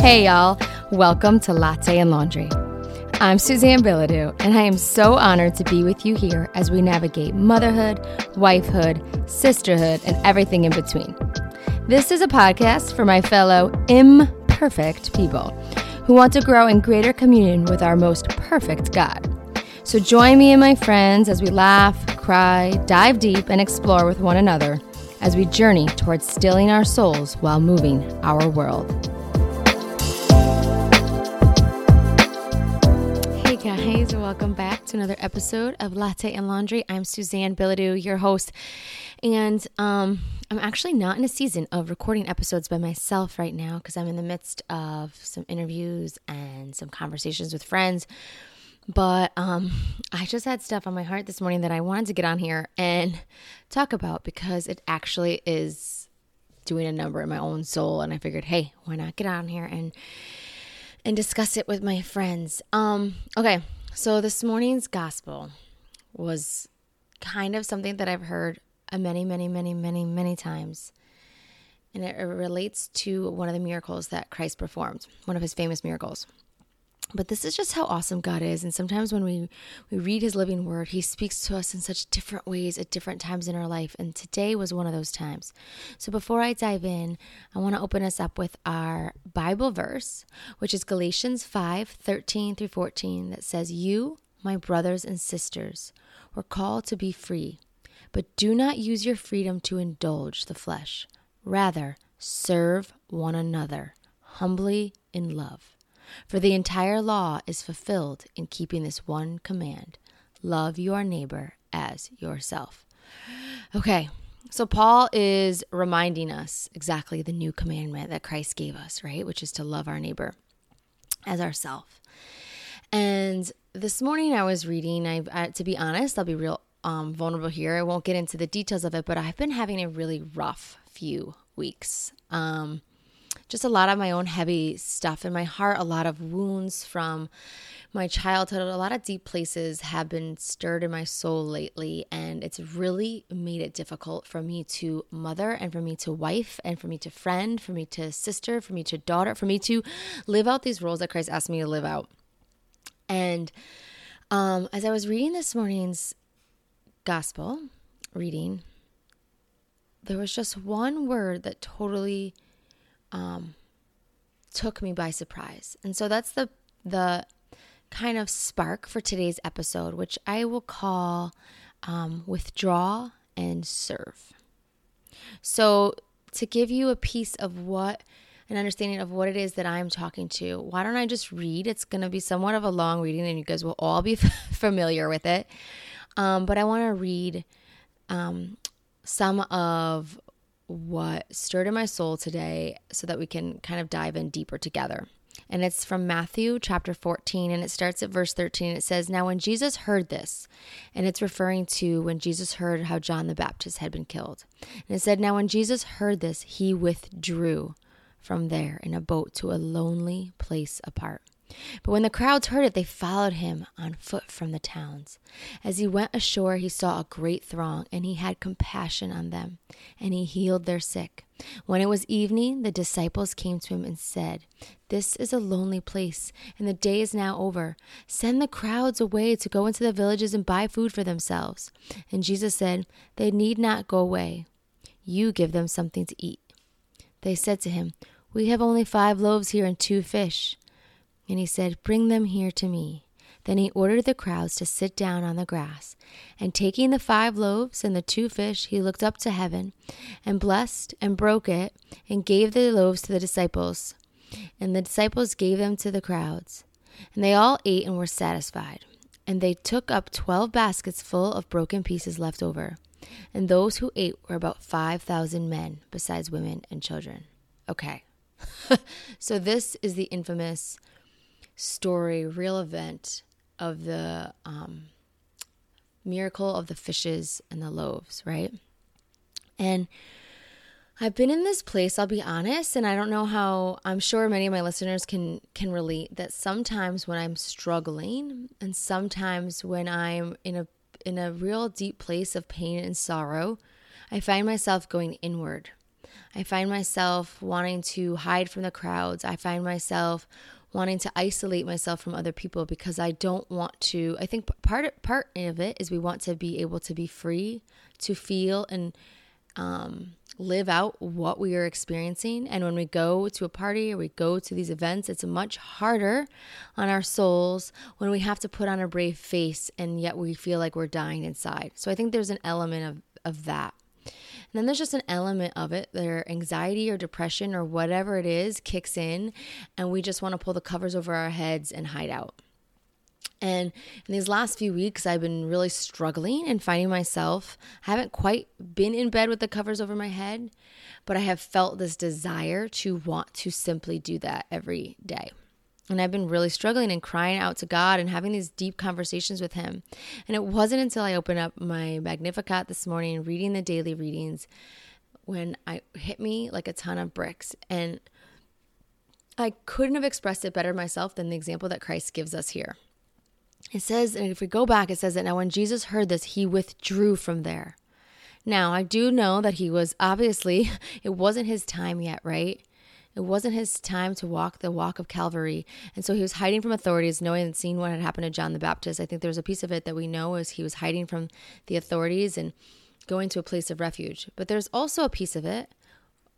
Hey, y'all. Welcome to Latte and Laundry. I'm Suzanne Bilodeau, and I am so honored to be with you here as we navigate motherhood, wifehood, sisterhood, and everything in between. This is a podcast for my fellow imperfect people who want to grow in greater communion with our most perfect God. So join me and my friends as we laugh, cry, dive deep, and explore with one another as we journey towards stilling our souls while moving our world. Guys, welcome back to another episode of Latte and Laundry. I'm Suzanne Bilodeau, your host, and um, I'm actually not in a season of recording episodes by myself right now because I'm in the midst of some interviews and some conversations with friends. But um, I just had stuff on my heart this morning that I wanted to get on here and talk about because it actually is doing a number in my own soul. And I figured, hey, why not get on here and and discuss it with my friends. Um, okay, so this morning's gospel was kind of something that I've heard many, many, many, many, many times. And it relates to one of the miracles that Christ performed, one of his famous miracles. But this is just how awesome God is. And sometimes when we, we read his living word, he speaks to us in such different ways at different times in our life. And today was one of those times. So before I dive in, I want to open us up with our Bible verse, which is Galatians 5 13 through 14, that says, You, my brothers and sisters, were called to be free, but do not use your freedom to indulge the flesh. Rather, serve one another humbly in love. For the entire law is fulfilled in keeping this one command love your neighbor as yourself. Okay, so Paul is reminding us exactly the new commandment that Christ gave us, right? Which is to love our neighbor as ourself. And this morning I was reading, I, I to be honest, I'll be real um, vulnerable here. I won't get into the details of it, but I've been having a really rough few weeks. Um, just a lot of my own heavy stuff in my heart, a lot of wounds from my childhood, a lot of deep places have been stirred in my soul lately. And it's really made it difficult for me to mother and for me to wife and for me to friend, for me to sister, for me to daughter, for me to live out these roles that Christ asked me to live out. And um, as I was reading this morning's gospel reading, there was just one word that totally um, took me by surprise. And so that's the the kind of spark for today's episode, which I will call um, withdraw and serve. So to give you a piece of what an understanding of what it is that I'm talking to, why don't I just read? It's going to be somewhat of a long reading, and you guys will all be familiar with it. Um, but I want to read um, some of what stirred in my soul today so that we can kind of dive in deeper together. And it's from Matthew chapter 14, and it starts at verse 13. It says, Now, when Jesus heard this, and it's referring to when Jesus heard how John the Baptist had been killed. And it said, Now, when Jesus heard this, he withdrew from there in a boat to a lonely place apart. But when the crowds heard it, they followed him on foot from the towns. As he went ashore, he saw a great throng, and he had compassion on them, and he healed their sick. When it was evening, the disciples came to him and said, This is a lonely place, and the day is now over. Send the crowds away to go into the villages and buy food for themselves. And Jesus said, They need not go away. You give them something to eat. They said to him, We have only five loaves here and two fish. And he said, Bring them here to me. Then he ordered the crowds to sit down on the grass. And taking the five loaves and the two fish, he looked up to heaven and blessed and broke it and gave the loaves to the disciples. And the disciples gave them to the crowds. And they all ate and were satisfied. And they took up twelve baskets full of broken pieces left over. And those who ate were about 5,000 men, besides women and children. Okay. so this is the infamous story, real event of the um, miracle of the fishes and the loaves, right? And I've been in this place, I'll be honest, and I don't know how I'm sure many of my listeners can can relate that sometimes when I'm struggling and sometimes when I'm in a in a real deep place of pain and sorrow, I find myself going inward. I find myself wanting to hide from the crowds. I find myself wanting to isolate myself from other people because I don't want to. I think part part of it is we want to be able to be free to feel and um, live out what we are experiencing. And when we go to a party or we go to these events, it's much harder on our souls when we have to put on a brave face and yet we feel like we're dying inside. So I think there's an element of, of that. And then there's just an element of it that anxiety or depression or whatever it is kicks in, and we just want to pull the covers over our heads and hide out. And in these last few weeks, I've been really struggling and finding myself. I haven't quite been in bed with the covers over my head, but I have felt this desire to want to simply do that every day. And I've been really struggling and crying out to God and having these deep conversations with Him. And it wasn't until I opened up my Magnificat this morning, reading the daily readings, when I hit me like a ton of bricks. And I couldn't have expressed it better myself than the example that Christ gives us here. It says, and if we go back, it says that now when Jesus heard this, he withdrew from there. Now, I do know that he was obviously, it wasn't his time yet, right? It wasn't his time to walk the walk of Calvary. And so he was hiding from authorities, knowing and seeing what had happened to John the Baptist. I think there's a piece of it that we know is he was hiding from the authorities and going to a place of refuge. But there's also a piece of it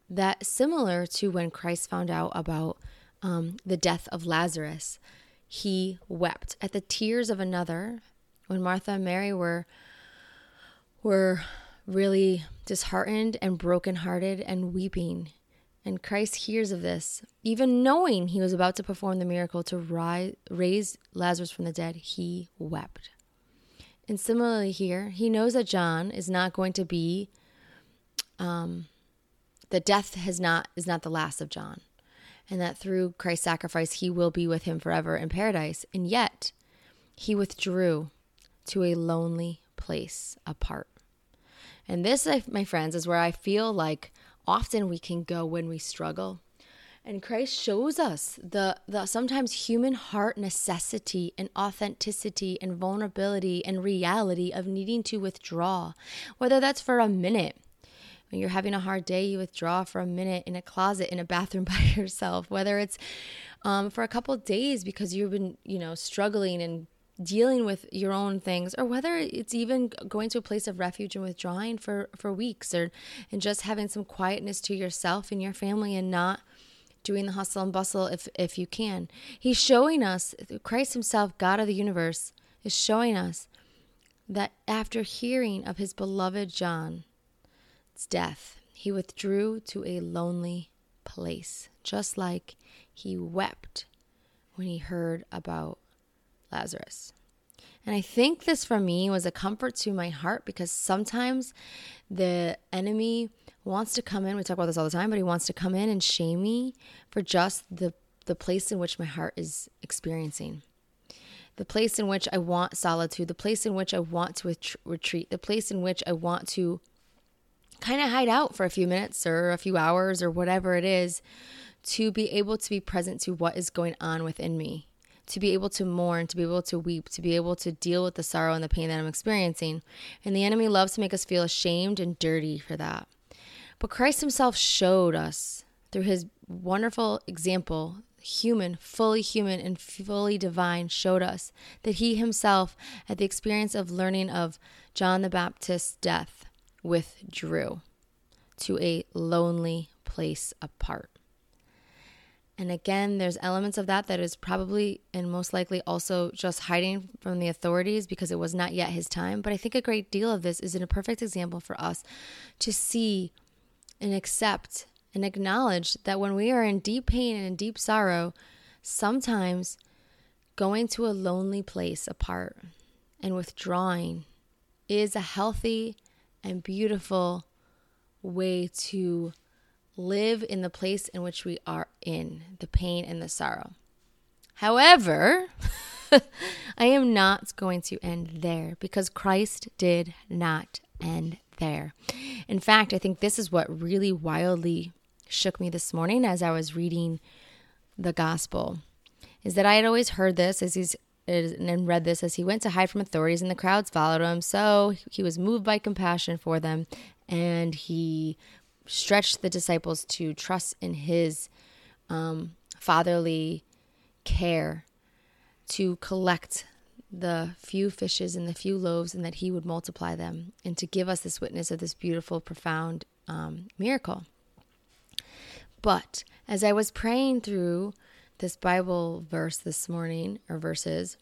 that similar to when Christ found out about um, the death of Lazarus he wept at the tears of another when Martha and Mary were were really disheartened and brokenhearted and weeping. And Christ hears of this, even knowing he was about to perform the miracle to rise, raise Lazarus from the dead, he wept. And similarly here, he knows that John is not going to be um, the death has not is not the last of John and that through Christ's sacrifice, he will be with him forever in paradise. And yet, he withdrew to a lonely place apart. And this, my friends, is where I feel like often we can go when we struggle. And Christ shows us the, the sometimes human heart necessity and authenticity and vulnerability and reality of needing to withdraw, whether that's for a minute when you're having a hard day, you withdraw for a minute in a closet in a bathroom by yourself, whether it's um, for a couple days because you've been, you know, struggling and dealing with your own things or whether it's even going to a place of refuge and withdrawing for for weeks or and just having some quietness to yourself and your family and not doing the hustle and bustle if if you can. He's showing us Christ himself God of the universe is showing us that after hearing of his beloved john's death, he withdrew to a lonely place, just like he wept when he heard about Lazarus. And I think this for me was a comfort to my heart because sometimes the enemy wants to come in. We talk about this all the time, but he wants to come in and shame me for just the, the place in which my heart is experiencing. The place in which I want solitude, the place in which I want to retreat, the place in which I want to kind of hide out for a few minutes or a few hours or whatever it is to be able to be present to what is going on within me, to be able to mourn, to be able to weep, to be able to deal with the sorrow and the pain that I'm experiencing. And the enemy loves to make us feel ashamed and dirty for that. But Christ Himself showed us through His wonderful example, human, fully human, and fully divine, showed us that He Himself, at the experience of learning of John the Baptist's death, withdrew to a lonely place apart. And again, there's elements of that that is probably and most likely also just hiding from the authorities because it was not yet his time. But I think a great deal of this is in a perfect example for us to see and accept and acknowledge that when we are in deep pain and in deep sorrow, sometimes going to a lonely place apart and withdrawing is a healthy and beautiful way to live in the place in which we are in the pain and the sorrow. However, I am not going to end there because Christ did not end there. In fact, I think this is what really wildly shook me this morning as I was reading the gospel is that I had always heard this as he's and read this as he went to hide from authorities and the crowds followed him so he was moved by compassion for them and he stretched the disciples to trust in his um, fatherly care to collect the few fishes and the few loaves and that he would multiply them and to give us this witness of this beautiful, profound um, miracle. But as I was praying through this Bible verse this morning, or verses,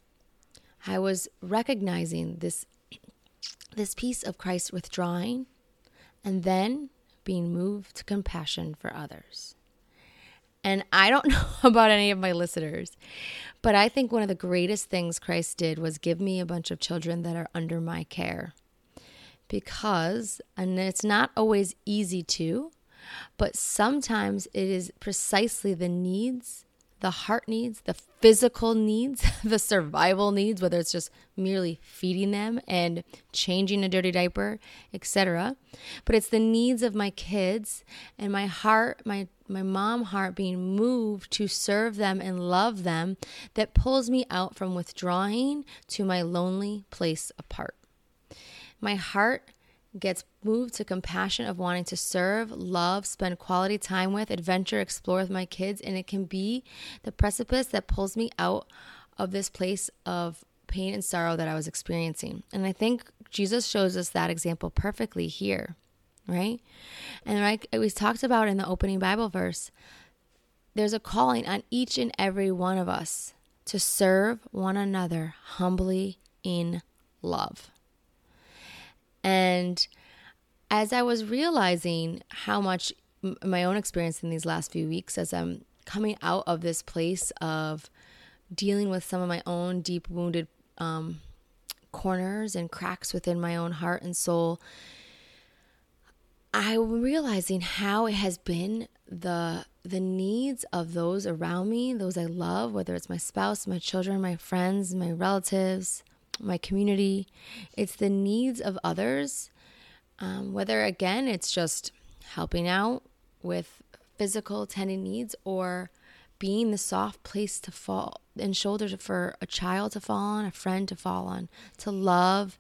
I was recognizing this this piece of Christ withdrawing and then being moved to compassion for others. And I don't know about any of my listeners, but I think one of the greatest things Christ did was give me a bunch of children that are under my care. Because, and it's not always easy to, but sometimes it is precisely the needs the heart needs, the physical needs, the survival needs, whether it's just merely feeding them and changing a dirty diaper, etc. But it's the needs of my kids and my heart, my my mom heart being moved to serve them and love them that pulls me out from withdrawing to my lonely place apart. My heart gets moved to compassion of wanting to serve, love, spend quality time with, adventure, explore with my kids. And it can be the precipice that pulls me out of this place of pain and sorrow that I was experiencing. And I think Jesus shows us that example perfectly here, right? And like we talked about in the opening Bible verse, there's a calling on each and every one of us to serve one another humbly in love. And as I was realizing how much my own experience in these last few weeks, as I'm coming out of this place of dealing with some of my own deep wounded um, corners and cracks within my own heart and soul, I'm realizing how it has been the the needs of those around me, those I love, whether it's my spouse, my children, my friends, my relatives, my community. It's the needs of others, um, whether again it's just helping out with physical tending needs or being the soft place to fall and shoulder for a child to fall on, a friend to fall on, to love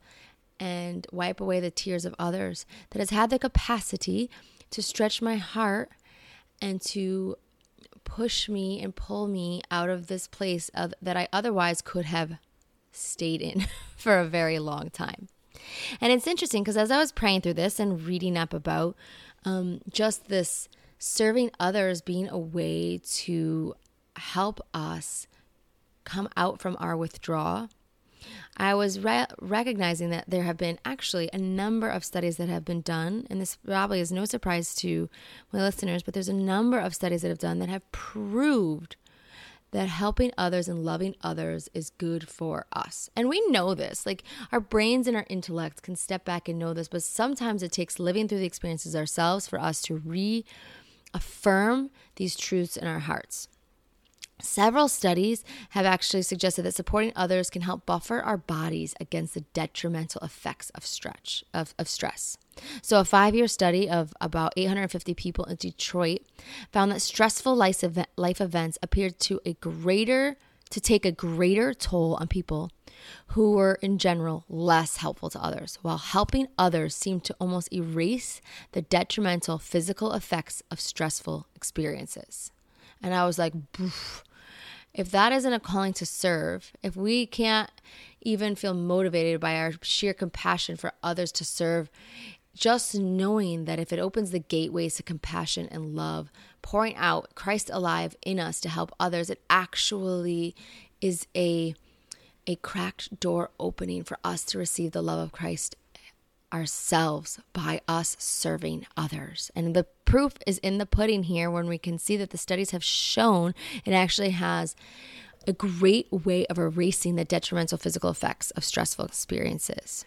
and wipe away the tears of others, that has had the capacity to stretch my heart and to push me and pull me out of this place of, that I otherwise could have stayed in for a very long time. And it's interesting because as I was praying through this and reading up about um, just this serving others being a way to help us come out from our withdrawal, I was re- recognizing that there have been actually a number of studies that have been done, and this probably is no surprise to my listeners, but there's a number of studies that have done that have proved that helping others and loving others is good for us. And we know this. Like our brains and our intellect can step back and know this, but sometimes it takes living through the experiences ourselves for us to reaffirm these truths in our hearts. Several studies have actually suggested that supporting others can help buffer our bodies against the detrimental effects of stretch of, of stress. So, a five year study of about 850 people in Detroit found that stressful life, event, life events appeared to a greater to take a greater toll on people who were in general less helpful to others, while helping others seemed to almost erase the detrimental physical effects of stressful experiences. And I was like, if that isn't a calling to serve, if we can't even feel motivated by our sheer compassion for others to serve, just knowing that if it opens the gateways to compassion and love, pouring out Christ alive in us to help others, it actually is a a cracked door opening for us to receive the love of Christ ourselves by us serving others. And the proof is in the pudding here when we can see that the studies have shown it actually has a great way of erasing the detrimental physical effects of stressful experiences.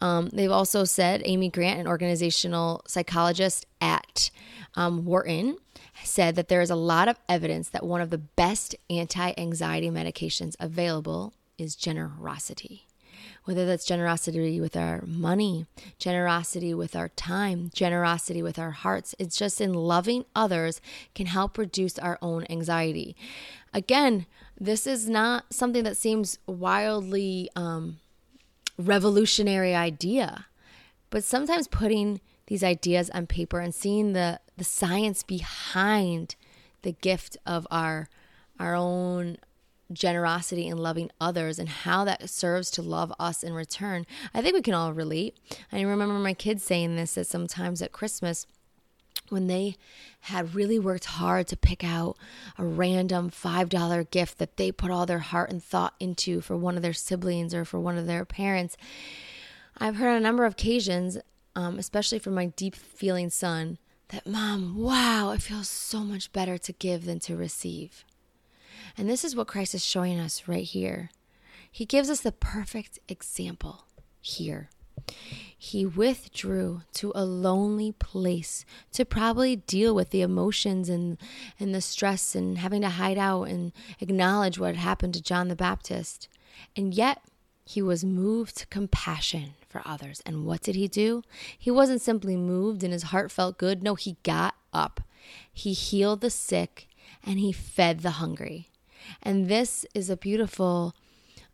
Um, they've also said, Adam Grant, an organizational psychologist at um, Wharton, said that there is a lot of evidence that one of the best anti anxiety medications available is generosity. Whether that's generosity with our money, generosity with our time, generosity with our hearts, it's just in loving others can help reduce our own anxiety. Again, this is not something that seems wildly um, revolutionary idea. But sometimes putting these ideas on paper and seeing the the science behind the gift of our our own generosity and loving others and how that serves to love us in return. I think we can all relate. I remember my kids saying this that sometimes at Christmas when they had really worked hard to pick out a random $5 gift that they put all their heart and thought into for one of their siblings or for one of their parents. I've heard on a number of occasions, um, especially from my deep feeling son, that mom, wow, it feels so much better to give than to receive. And this is what Christ is showing us right here. He gives us the perfect example here. He withdrew to a lonely place to probably deal with the emotions and, and the stress and having to hide out and acknowledge what had happened to John the Baptist. And yet, he was moved to compassion for others. And what did he do? He wasn't simply moved and his heart felt good. No, he got up. He healed the sick and he fed the hungry. And this is a beautiful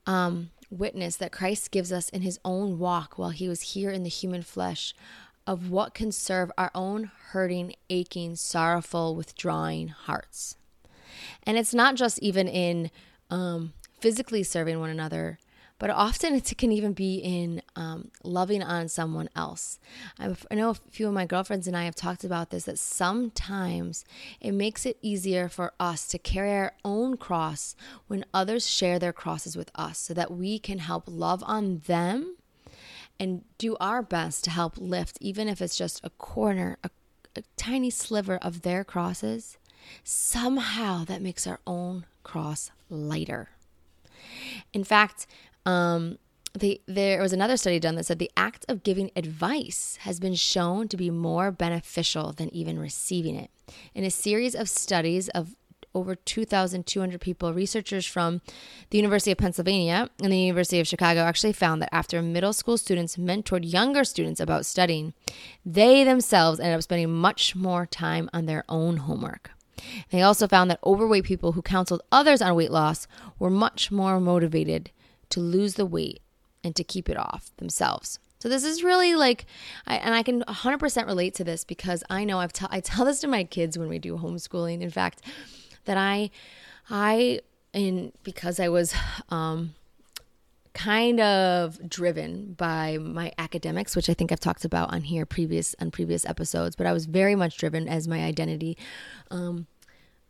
um, witness that Christ gives us in his own walk while he was here in the human flesh of what can serve our own hurting, aching, sorrowful, withdrawing hearts. And it's not just even in um, physically serving one another, but often it can even be in um, loving on someone else. I know a few of my girlfriends and I have talked about this that sometimes it makes it easier for us to carry our own cross when others share their crosses with us so that we can help love on them and do our best to help lift, even if it's just a corner, a, a tiny sliver of their crosses. Somehow that makes our own cross lighter. In fact, um, the, there was another study done that said the act of giving advice has been shown to be more beneficial than even receiving it. In a series of studies of over 2,200 people, researchers from the University of Pennsylvania and the University of Chicago actually found that after middle school students mentored younger students about studying, they themselves ended up spending much more time on their own homework. They also found that overweight people who counseled others on weight loss were much more motivated to lose the weight and to keep it off themselves. So this is really like, I, and I can 100% relate to this because I know I've t- I tell this to my kids when we do homeschooling. In fact, that I, I, and because I was, um, kind of driven by my academics which i think i've talked about on here previous on previous episodes but i was very much driven as my identity um,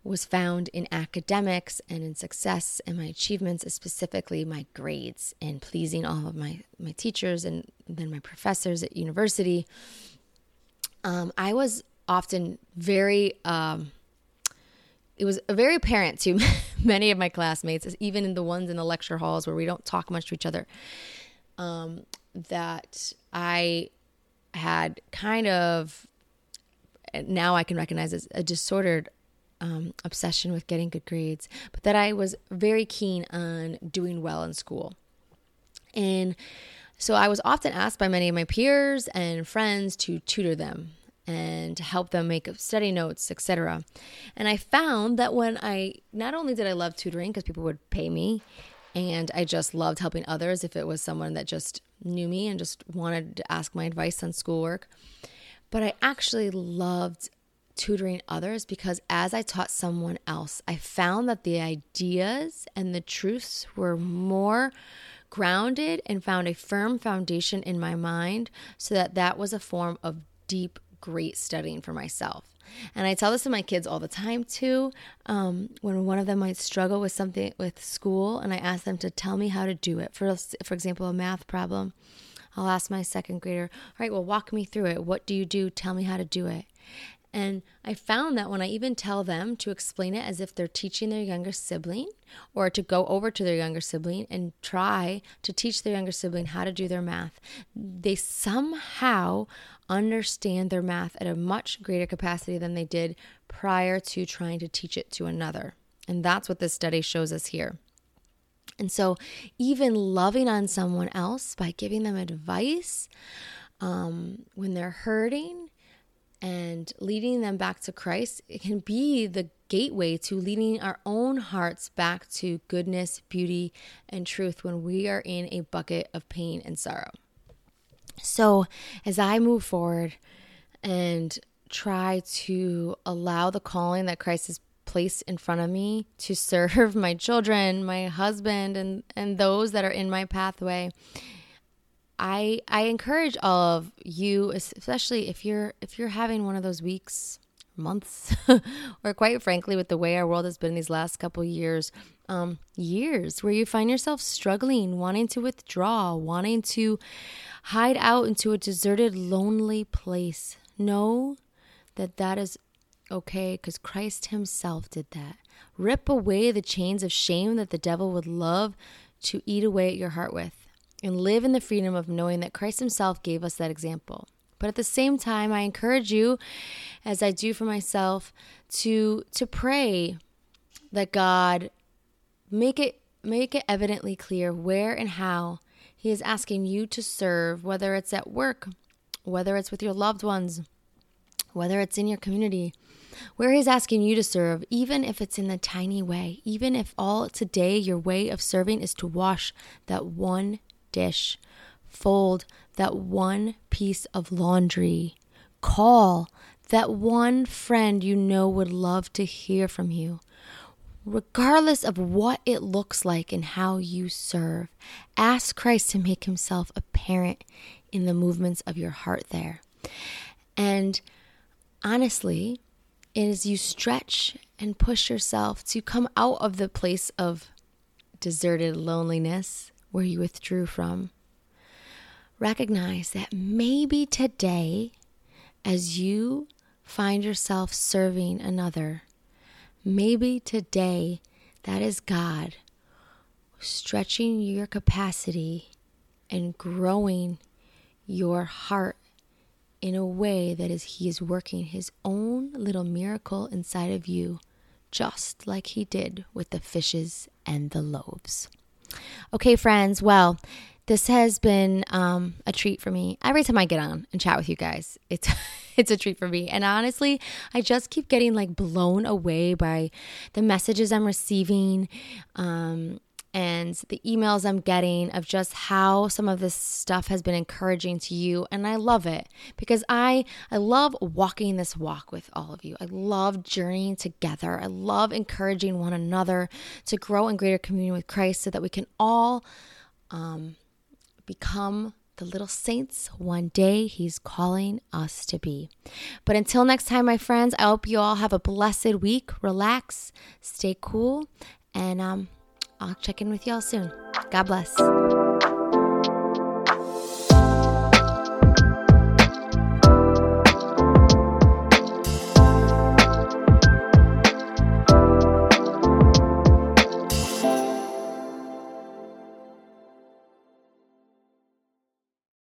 was found in academics and in success and my achievements, specifically my grades and pleasing all of my, my teachers and then my professors at university. Um, I was often very, um, it was very apparent to many of my classmates, even in the ones in the lecture halls where we don't talk much to each other, um, that I had kind of now I can recognize as a disordered um, obsession with getting good grades, but that I was very keen on doing well in school. And so I was often asked by many of my peers and friends to tutor them and to help them make study notes, etc. And I found that when I not only did I love tutoring because people would pay me and I just loved helping others if it was someone that just knew me and just wanted to ask my advice on schoolwork, but I actually loved tutoring others because as I taught someone else, I found that the ideas and the truths were more grounded and found a firm foundation in my mind so that that was a form of deep, great studying for myself. And I tell this to my kids all the time too. Um, when one of them might struggle with something with school, and I ask them to tell me how to do it. For for example, a math problem, I'll ask my second grader, "All right, well, walk me through it. What do you do? Tell me how to do it." And I found that when I even tell them to explain it as if they're teaching their younger sibling or to go over to their younger sibling and try to teach their younger sibling how to do their math, they somehow understand their math at a much greater capacity than they did prior to trying to teach it to another. And that's what this study shows us here. And so, even loving on someone else by giving them advice um, when they're hurting and leading them back to Christ, it can be the gateway to leading our own hearts back to goodness, beauty, and truth when we are in a bucket of pain and sorrow. So, as I move forward and try to allow the calling that Christ has placed in front of me to serve my children, my husband and and those that are in my pathway. I I encourage all of you especially if you're if you're having one of those weeks months or quite frankly with the way our world has been these last couple years um, years where you find yourself struggling wanting to withdraw wanting to hide out into a deserted lonely place know that that is okay because Christ Himself did that. Rip away the chains of shame that the devil would love to eat away at your heart with, and live in the freedom of knowing that Christ Himself gave us that example. But at the same time, I encourage you, as I do for myself, to to pray that God make it make it evidently clear where and how He is asking you to serve, whether it's at work, whether it's with your loved ones, whether it's in your community, where He's asking you to serve, even if it's in the tiny way, even if all today your way of serving is to wash that one dish, fold that one piece of laundry, call that one friend you know would love to hear from you. Regardless of what it looks like and how you serve, ask Christ to make himself apparent in the movements of your heart there. And honestly, as you stretch and push yourself to come out of the place of deserted loneliness where you withdrew from, recognize that maybe today, as you find yourself serving another, maybe today that is God stretching your capacity and growing your heart in a way that is he is working his own little miracle inside of you just like he did with the fishes and the loaves. Okay, friends, well, this has been um, a treat for me. Every time I get on and chat with you guys, it's it's a treat for me. And honestly, I just keep getting like blown away by the messages I'm receiving. Um, and the emails I'm getting of just how some of this stuff has been encouraging to you and I love it because I I love walking this walk with all of you. I love journeying together. I love encouraging one another to grow in greater communion with Christ so that we can all um, become the little saints one day he's calling us to be. But until next time, my friends, I hope you all have a blessed week. Relax, stay cool, and um, I'll check in with y'all soon. God bless.